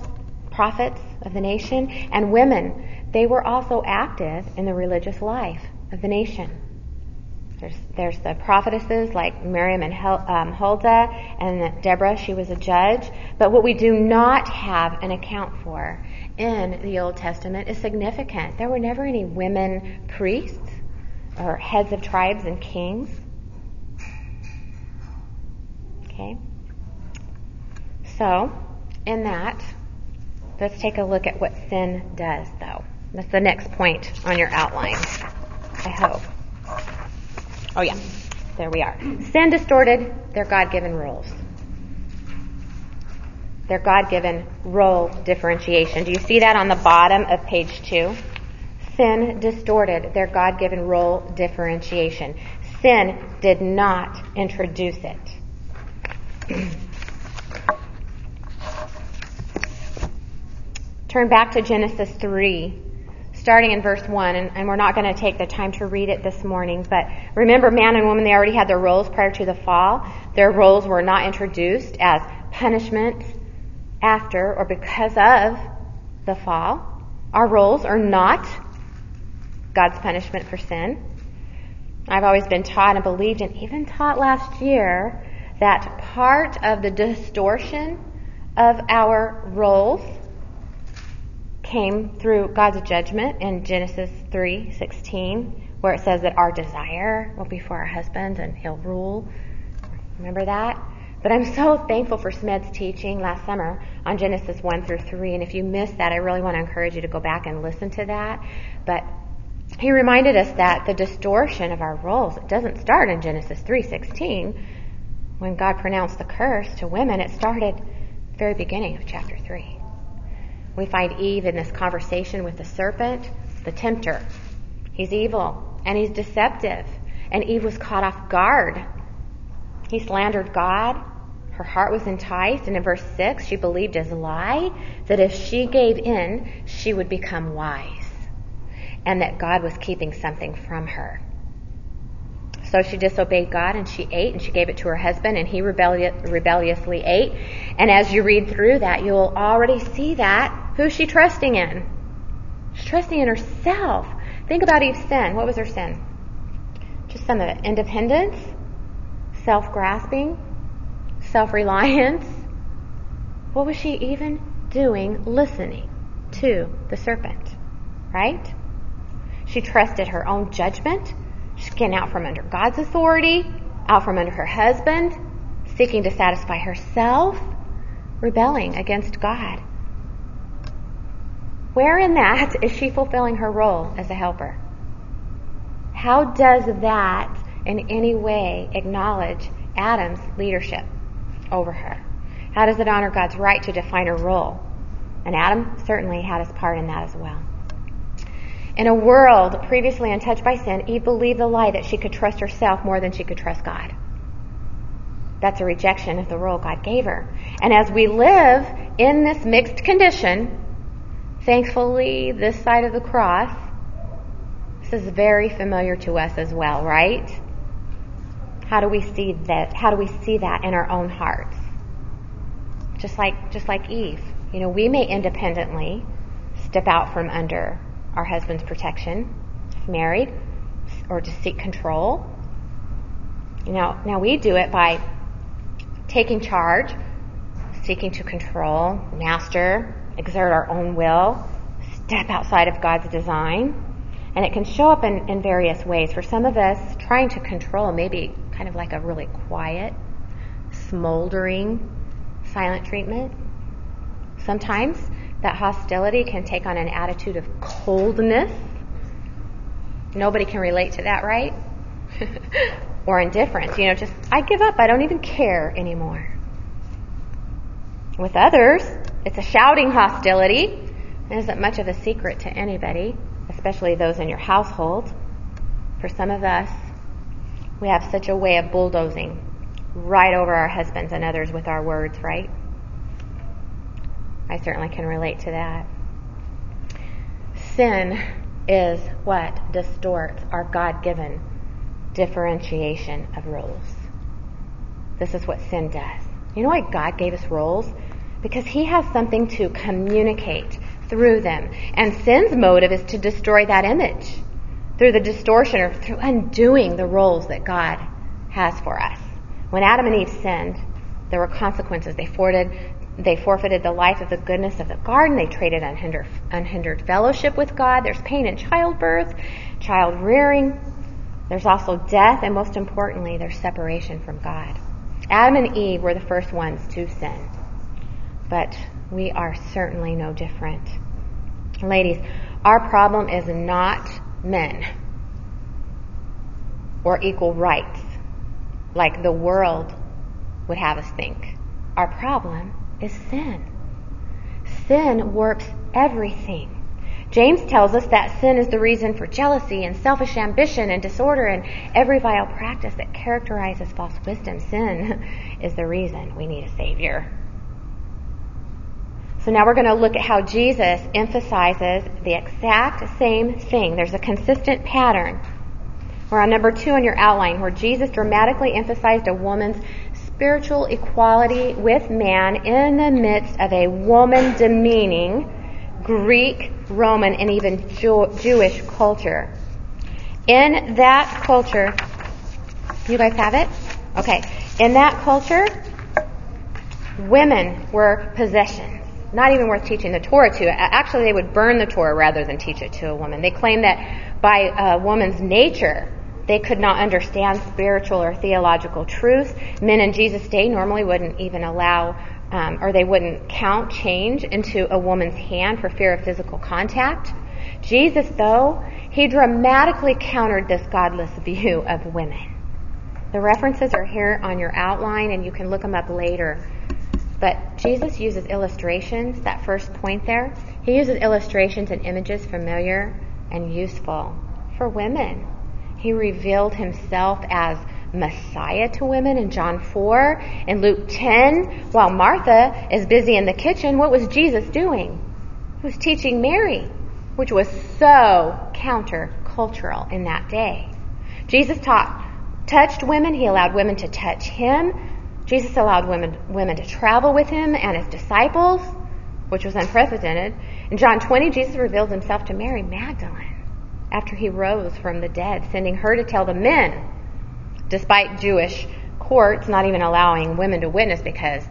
prophets of the nation, and women. They were also active in the religious life of the nation. There's, there's the prophetesses like Miriam and Hel, um, Huldah and Deborah. She was a judge. But what we do not have an account for in the Old Testament is significant. There were never any women priests or heads of tribes and kings. Okay? So, in that, let's take a look at what sin does, though. That's the next point on your outline, I hope. Oh, yeah. There we are. Sin distorted their God given rules. Their God given role differentiation. Do you see that on the bottom of page two? Sin distorted their God given role differentiation. Sin did not introduce it. Turn back to Genesis 3, starting in verse 1, and, and we're not going to take the time to read it this morning, but remember, man and woman, they already had their roles prior to the fall. Their roles were not introduced as punishment after or because of the fall. Our roles are not God's punishment for sin. I've always been taught and believed and even taught last year that part of the distortion of our roles came through God's judgment in Genesis 3:16 where it says that our desire will be for our husbands and he'll rule. Remember that? But I'm so thankful for Smed's teaching last summer on Genesis 1 through 3 and if you missed that I really want to encourage you to go back and listen to that. But he reminded us that the distortion of our roles it doesn't start in Genesis 3:16 when God pronounced the curse to women. It started the very beginning of chapter 3. We find Eve in this conversation with the serpent, the tempter. He's evil and he's deceptive. And Eve was caught off guard. He slandered God. Her heart was enticed. And in verse 6, she believed his lie that if she gave in, she would become wise. And that God was keeping something from her. So she disobeyed God and she ate and she gave it to her husband and he rebelli- rebelliously ate. And as you read through that, you'll already see that. Who's she trusting in? She's trusting in herself. Think about Eve's sin. What was her sin? Just some of it. Independence, self-grasping, self-reliance. What was she even doing listening to the serpent? Right? She trusted her own judgment She's getting out from under God's authority, out from under her husband, seeking to satisfy herself, rebelling against God. Where in that is she fulfilling her role as a helper? How does that in any way acknowledge Adam's leadership over her? How does it honor God's right to define her role? And Adam certainly had his part in that as well. In a world previously untouched by sin, Eve believed the lie that she could trust herself more than she could trust God. That's a rejection of the role God gave her. And as we live in this mixed condition, thankfully, this side of the cross, this is very familiar to us as well, right? How do we see that? How do we see that in our own hearts? Just like, just like Eve. You know, we may independently step out from under our husband's protection, if married, or to seek control. You know, now we do it by taking charge, seeking to control, master, exert our own will, step outside of God's design. And it can show up in, in various ways. For some of us, trying to control maybe kind of like a really quiet, smoldering, silent treatment. Sometimes that hostility can take on an attitude of coldness. Nobody can relate to that, right? or indifference. You know, just, I give up. I don't even care anymore. With others, it's a shouting hostility. It isn't much of a secret to anybody, especially those in your household. For some of us, we have such a way of bulldozing right over our husbands and others with our words, right? I certainly can relate to that. Sin is what distorts our God given differentiation of roles. This is what sin does. You know why God gave us roles? Because He has something to communicate through them. And sin's motive is to destroy that image through the distortion or through undoing the roles that God has for us. When Adam and Eve sinned, there were consequences. They forwarded they forfeited the life of the goodness of the garden. They traded unhindered, unhindered fellowship with God. There's pain in childbirth, child rearing. There's also death, and most importantly, there's separation from God. Adam and Eve were the first ones to sin. But we are certainly no different. Ladies, our problem is not men or equal rights like the world would have us think. Our problem is sin. Sin warps everything. James tells us that sin is the reason for jealousy and selfish ambition and disorder and every vile practice that characterizes false wisdom. Sin is the reason we need a Savior. So now we're going to look at how Jesus emphasizes the exact same thing. There's a consistent pattern. We're on number two in your outline where Jesus dramatically emphasized a woman's spiritual equality with man in the midst of a woman demeaning Greek, Roman, and even Jew- Jewish culture. In that culture, you guys have it? Okay. In that culture, women were possessions. Not even worth teaching the Torah to. Actually, they would burn the Torah rather than teach it to a woman. They claim that by a woman's nature, they could not understand spiritual or theological truths. Men in Jesus' day normally wouldn't even allow, um, or they wouldn't count change into a woman's hand for fear of physical contact. Jesus, though, he dramatically countered this godless view of women. The references are here on your outline, and you can look them up later. But Jesus uses illustrations, that first point there. He uses illustrations and images familiar and useful for women. He revealed himself as Messiah to women in John 4. In Luke 10, while Martha is busy in the kitchen, what was Jesus doing? He was teaching Mary, which was so countercultural in that day. Jesus taught, touched women. He allowed women to touch him. Jesus allowed women, women to travel with him and his disciples, which was unprecedented. In John 20, Jesus revealed himself to Mary Magdalene after he rose from the dead, sending her to tell the men, despite Jewish courts not even allowing women to witness because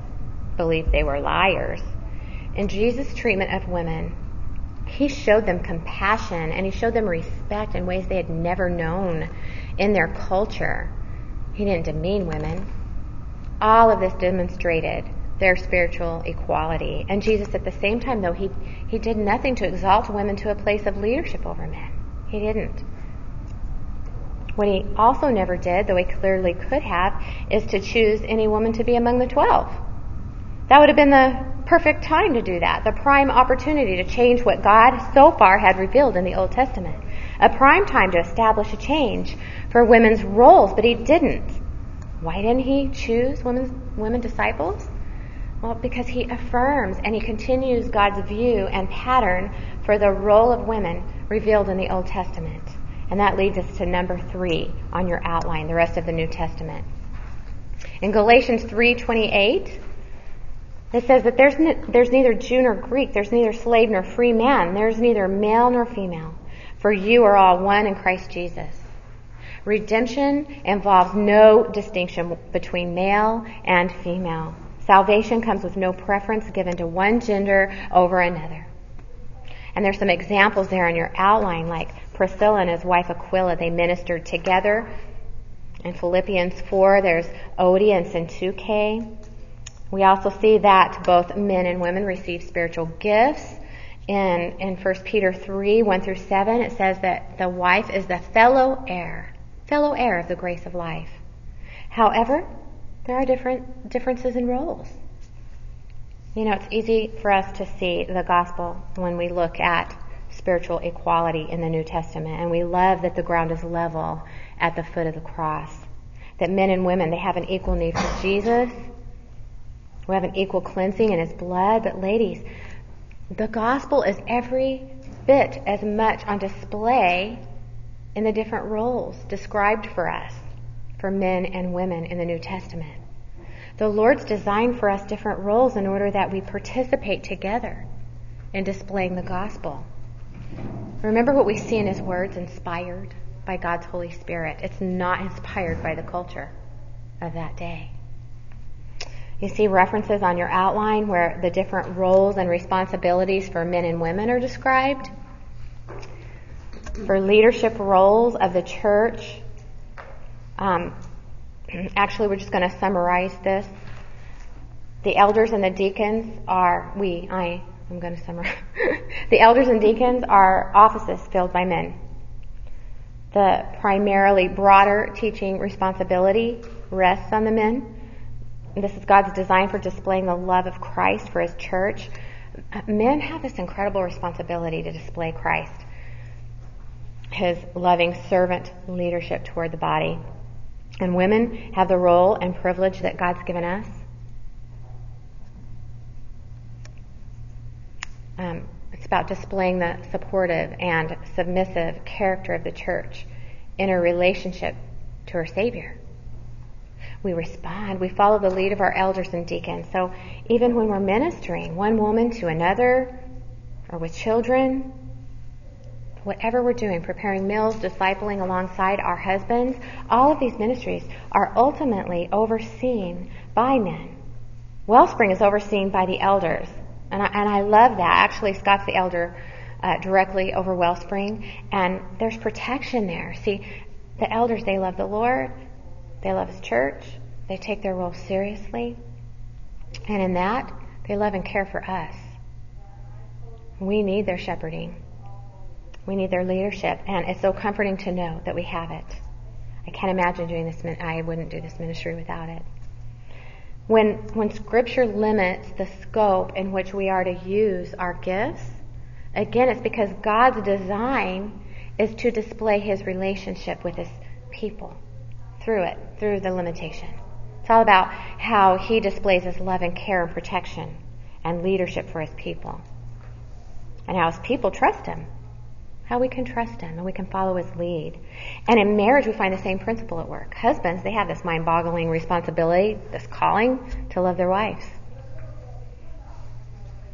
believed they were liars. In Jesus' treatment of women, he showed them compassion and he showed them respect in ways they had never known in their culture. He didn't demean women. All of this demonstrated their spiritual equality. And Jesus, at the same time, though, he, he did nothing to exalt women to a place of leadership over men. He didn't. What he also never did, though he clearly could have, is to choose any woman to be among the twelve. That would have been the perfect time to do that, the prime opportunity to change what God so far had revealed in the Old Testament. A prime time to establish a change for women's roles, but he didn't. Why didn't he choose women, women disciples? Well, because he affirms and he continues God's view and pattern for the role of women revealed in the Old Testament. And that leads us to number three on your outline, the rest of the New Testament. In Galatians 3:28, it says that there's, ne- there's neither Jew nor Greek, there's neither slave nor free man, there's neither male nor female, for you are all one in Christ Jesus. Redemption involves no distinction between male and female. Salvation comes with no preference given to one gender over another. And there's some examples there in your outline, like Priscilla and his wife Aquila, they ministered together. In Philippians 4, there's Euodia and Syntyche. We also see that both men and women receive spiritual gifts. In, in 1 Peter 3, 1 through 7, it says that the wife is the fellow heir, fellow heir of the grace of life. However, there are different differences in roles. You know, it's easy for us to see the gospel when we look at spiritual equality in the New Testament, and we love that the ground is level at the foot of the cross. That men and women, they have an equal need for Jesus. We have an equal cleansing in his blood. But ladies, the gospel is every bit as much on display in the different roles described for us for men and women in the New Testament. The Lord's designed for us different roles in order that we participate together in displaying the gospel. Remember what we see in His words, inspired by God's Holy Spirit. It's not inspired by the culture of that day. You see references on your outline where the different roles and responsibilities for men and women are described. For leadership roles of the church, um, actually, we're just going to summarize this. The elders and the deacons are, we, I, I'm going to summarize. the elders and deacons are offices filled by men. The primarily broader teaching responsibility rests on the men. This is God's design for displaying the love of Christ for His church. Men have this incredible responsibility to display Christ, His loving servant leadership toward the body. And women have the role and privilege that God's given us. Um, it's about displaying the supportive and submissive character of the church in a relationship to our Savior. We respond. We follow the lead of our elders and deacons. So even when we're ministering one woman to another or with children, whatever we're doing, preparing meals, discipling alongside our husbands, all of these ministries are ultimately overseen by men. Wellspring is overseen by the elders. And I, and I love that. Actually, Scott's the elder uh, directly over Wellspring, and there's protection there. See, the elders, they love the Lord, they love His church, they take their role seriously, and in that, they love and care for us. We need their shepherding. We need their leadership, and it's so comforting to know that we have it. I can't imagine doing this. I wouldn't do this ministry without it. When, when Scripture limits the scope in which we are to use our gifts, again, it's because God's design is to display His relationship with His people through it, through the limitation. It's all about how He displays His love and care and protection and leadership for His people. And how His people trust Him how we can trust him and we can follow his lead. And in marriage, we find the same principle at work. Husbands, they have this mind boggling responsibility, this calling to love their wives.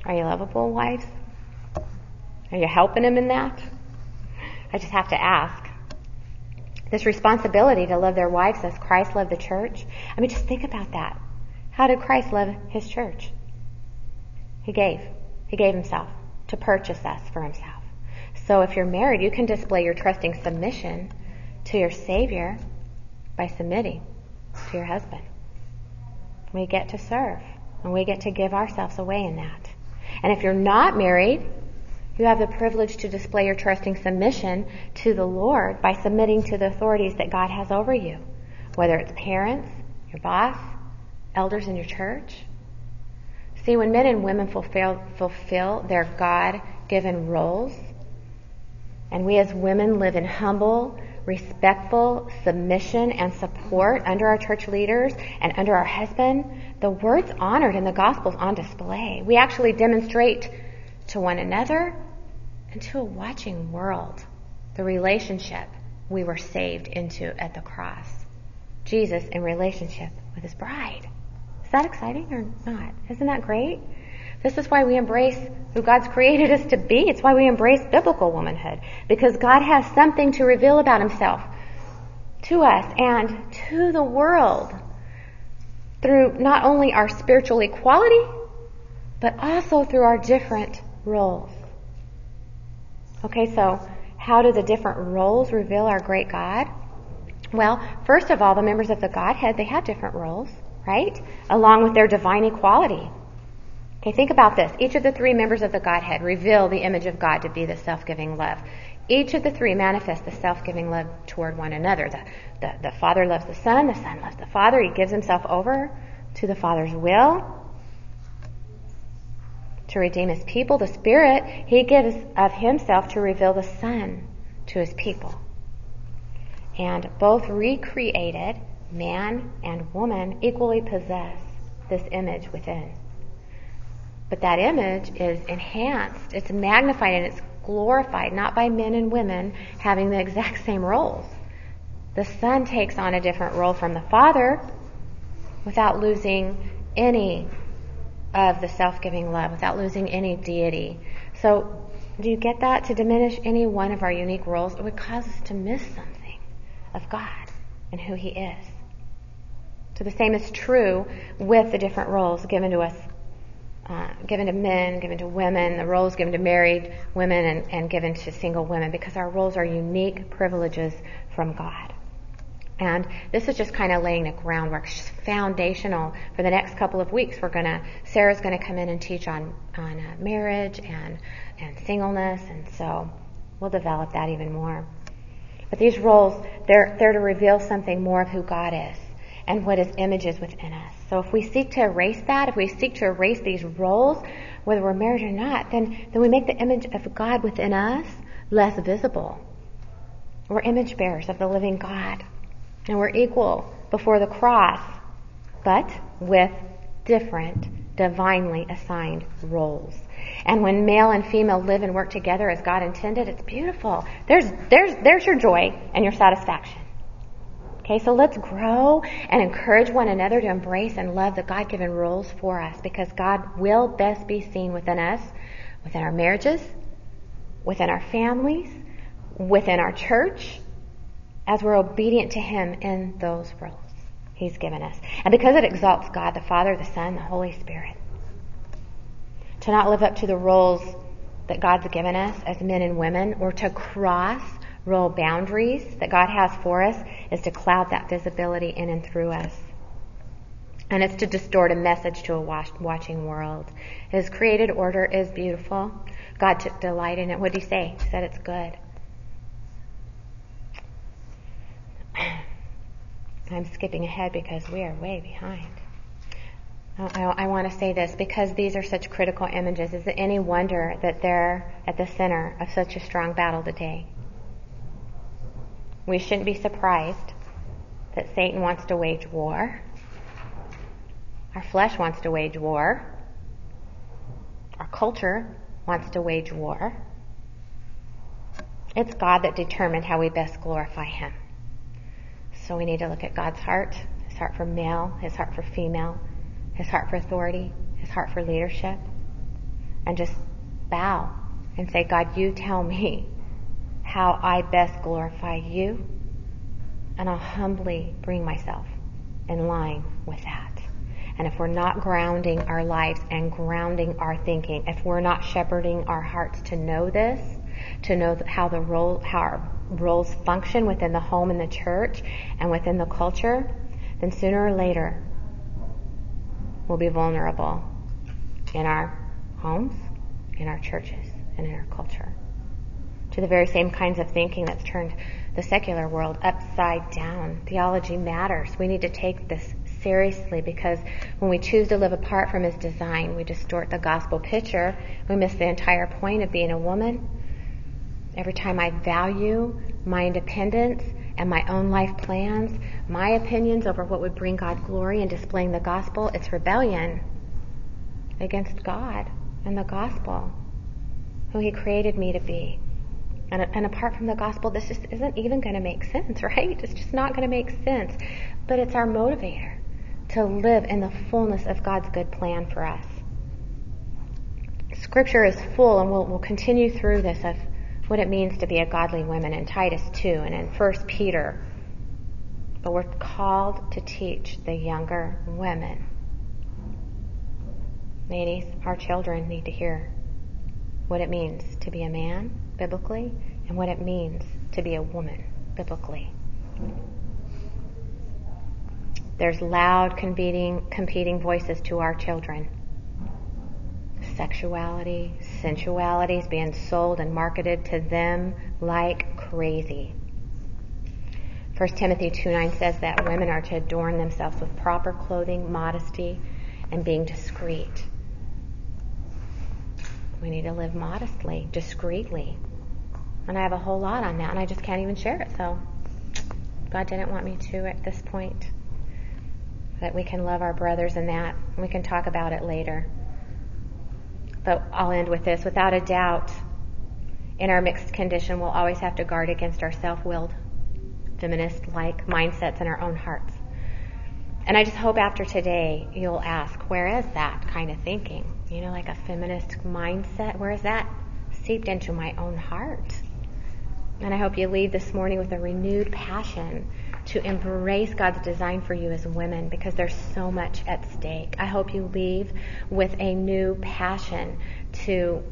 Are you lovable, wives? Are you helping them in that? I just have to ask. This responsibility to love their wives as Christ loved the church. I mean, just think about that. How did Christ love his church? He gave. He gave himself to purchase us for himself. So if you're married, you can display your trusting submission to your Savior by submitting to your husband. We get to serve and we get to give ourselves away in that. And if you're not married, you have the privilege to display your trusting submission to the Lord by submitting to the authorities that God has over you, whether it's parents, your boss, elders in your church. See, when men and women fulfill, fulfill their God given roles, and we as women live in humble, respectful submission and support under our church leaders and under our husband, the word's honored and the gospel's on display. We actually demonstrate to one another and to a watching world the relationship we were saved into at the cross. Jesus in relationship with his bride. Is that exciting or not? Isn't that great? This is why we embrace who God's created us to be. It's why we embrace biblical womanhood. Because God has something to reveal about himself to us and to the world through not only our spiritual equality, but also through our different roles. Okay, so how do the different roles reveal our great God? Well, first of all, the members of the Godhead, they have different roles, right? Along with their divine equality. Okay, think about this. Each of the three members of the Godhead reveal the image of God to be the self-giving love. Each of the three manifests the self-giving love toward one another. The, the, the Father loves the Son, the Son loves the Father. He gives himself over to the Father's will to redeem his people. The Spirit, he gives of himself to reveal the Son to his people. And both recreated, man and woman, equally possess this image within. But that image is enhanced, it's magnified, and it's glorified, not by men and women having the exact same roles. The Son takes on a different role from the Father without losing any of the self giving love, without losing any deity. So, do you get that? To diminish any one of our unique roles, it would cause us to miss something of God and who He is. So, the same is true with the different roles given to us uh, given to men, given to women, the roles given to married women, and, and given to single women, because our roles are unique privileges from God. And this is just kind of laying the groundwork, it's foundational for the next couple of weeks. We're gonna, Sarah's gonna come in and teach on on uh, marriage and and singleness, and so we'll develop that even more. But these roles, they're they're to reveal something more of who God is and what His image is within us. So if we seek to erase that, if we seek to erase these roles, whether we're married or not, then, then we make the image of God within us less visible. We're image bearers of the living God. And we're equal before the cross, but with different divinely assigned roles. And when male and female live and work together as God intended, it's beautiful. There's, there's, there's your joy and your satisfaction. Okay, so let's grow and encourage one another to embrace and love the God given roles for us because God will best be seen within us, within our marriages, within our families, within our church, as we're obedient to Him in those roles He's given us. And because it exalts God, the Father, the Son, the Holy Spirit. To not live up to the roles that God's given us as men and women or to cross role boundaries that God has for us is to cloud that visibility in and through us. And it's to distort a message to a watching world. His created order is beautiful. God took delight in it. What did he say? He said it's good. I'm skipping ahead because we are way behind. I, I want to say this because these are such critical images. Is it any wonder that they're at the center of such a strong battle today? We shouldn't be surprised that Satan wants to wage war. Our flesh wants to wage war. Our culture wants to wage war. It's God that determined how we best glorify Him. So we need to look at God's heart, His heart for male, His heart for female, His heart for authority, His heart for leadership, and just bow and say, God, you tell me how I best glorify you, and I'll humbly bring myself in line with that. And if we're not grounding our lives and grounding our thinking, if we're not shepherding our hearts to know this, to know how the role, how our roles function within the home and the church and within the culture, then sooner or later we'll be vulnerable in our homes, in our churches, and in our culture to the very same kinds of thinking that's turned the secular world upside down. Theology matters. We need to take this seriously because when we choose to live apart from His design, we distort the gospel picture. We miss the entire point of being a woman. Every time I value my independence and my own life plans, my opinions over what would bring God glory and displaying the gospel, it's rebellion against God and the gospel, who He created me to be. And, and apart from the gospel, this just isn't even going to make sense, right? It's just not going to make sense. But it's our motivator to live in the fullness of God's good plan for us. Scripture is full, and we'll, we'll continue through this of what it means to be a godly woman in Titus 2 and in 1 Peter. But we're called to teach the younger women. Ladies, our children need to hear what it means to be a man biblically and what it means to be a woman biblically. There's loud competing, competing voices to our children. Sexuality, sensuality is being sold and marketed to them like crazy. 1 Timothy 2 9 says that women are to adorn themselves with proper clothing, modesty, and being discreet. We need to live modestly, discreetly. And I have a whole lot on that, and I just can't even share it. So God didn't want me to at this point. That we can love our brothers in that. We can talk about it later. But I'll end with this. Without a doubt, in our mixed condition, we'll always have to guard against our self willed, feminist like mindsets in our own hearts. And I just hope after today you'll ask, where is that kind of thinking? You know, like a feminist mindset, where is that seeped into my own heart? And I hope you leave this morning with a renewed passion to embrace God's design for you as women because there's so much at stake. I hope you leave with a new passion to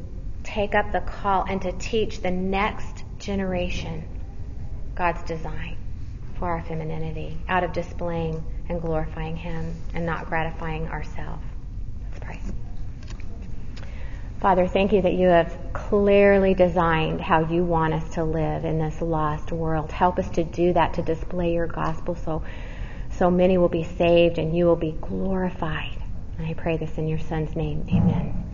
take up the call and to teach the next generation God's design for our femininity out of displaying and glorifying Him and not gratifying ourselves. Let's pray. Father, thank you that you have clearly designed how you want us to live in this lost world. Help us to do that, to display your gospel so, so many will be saved and you will be glorified. And I pray this in your son's name. Amen.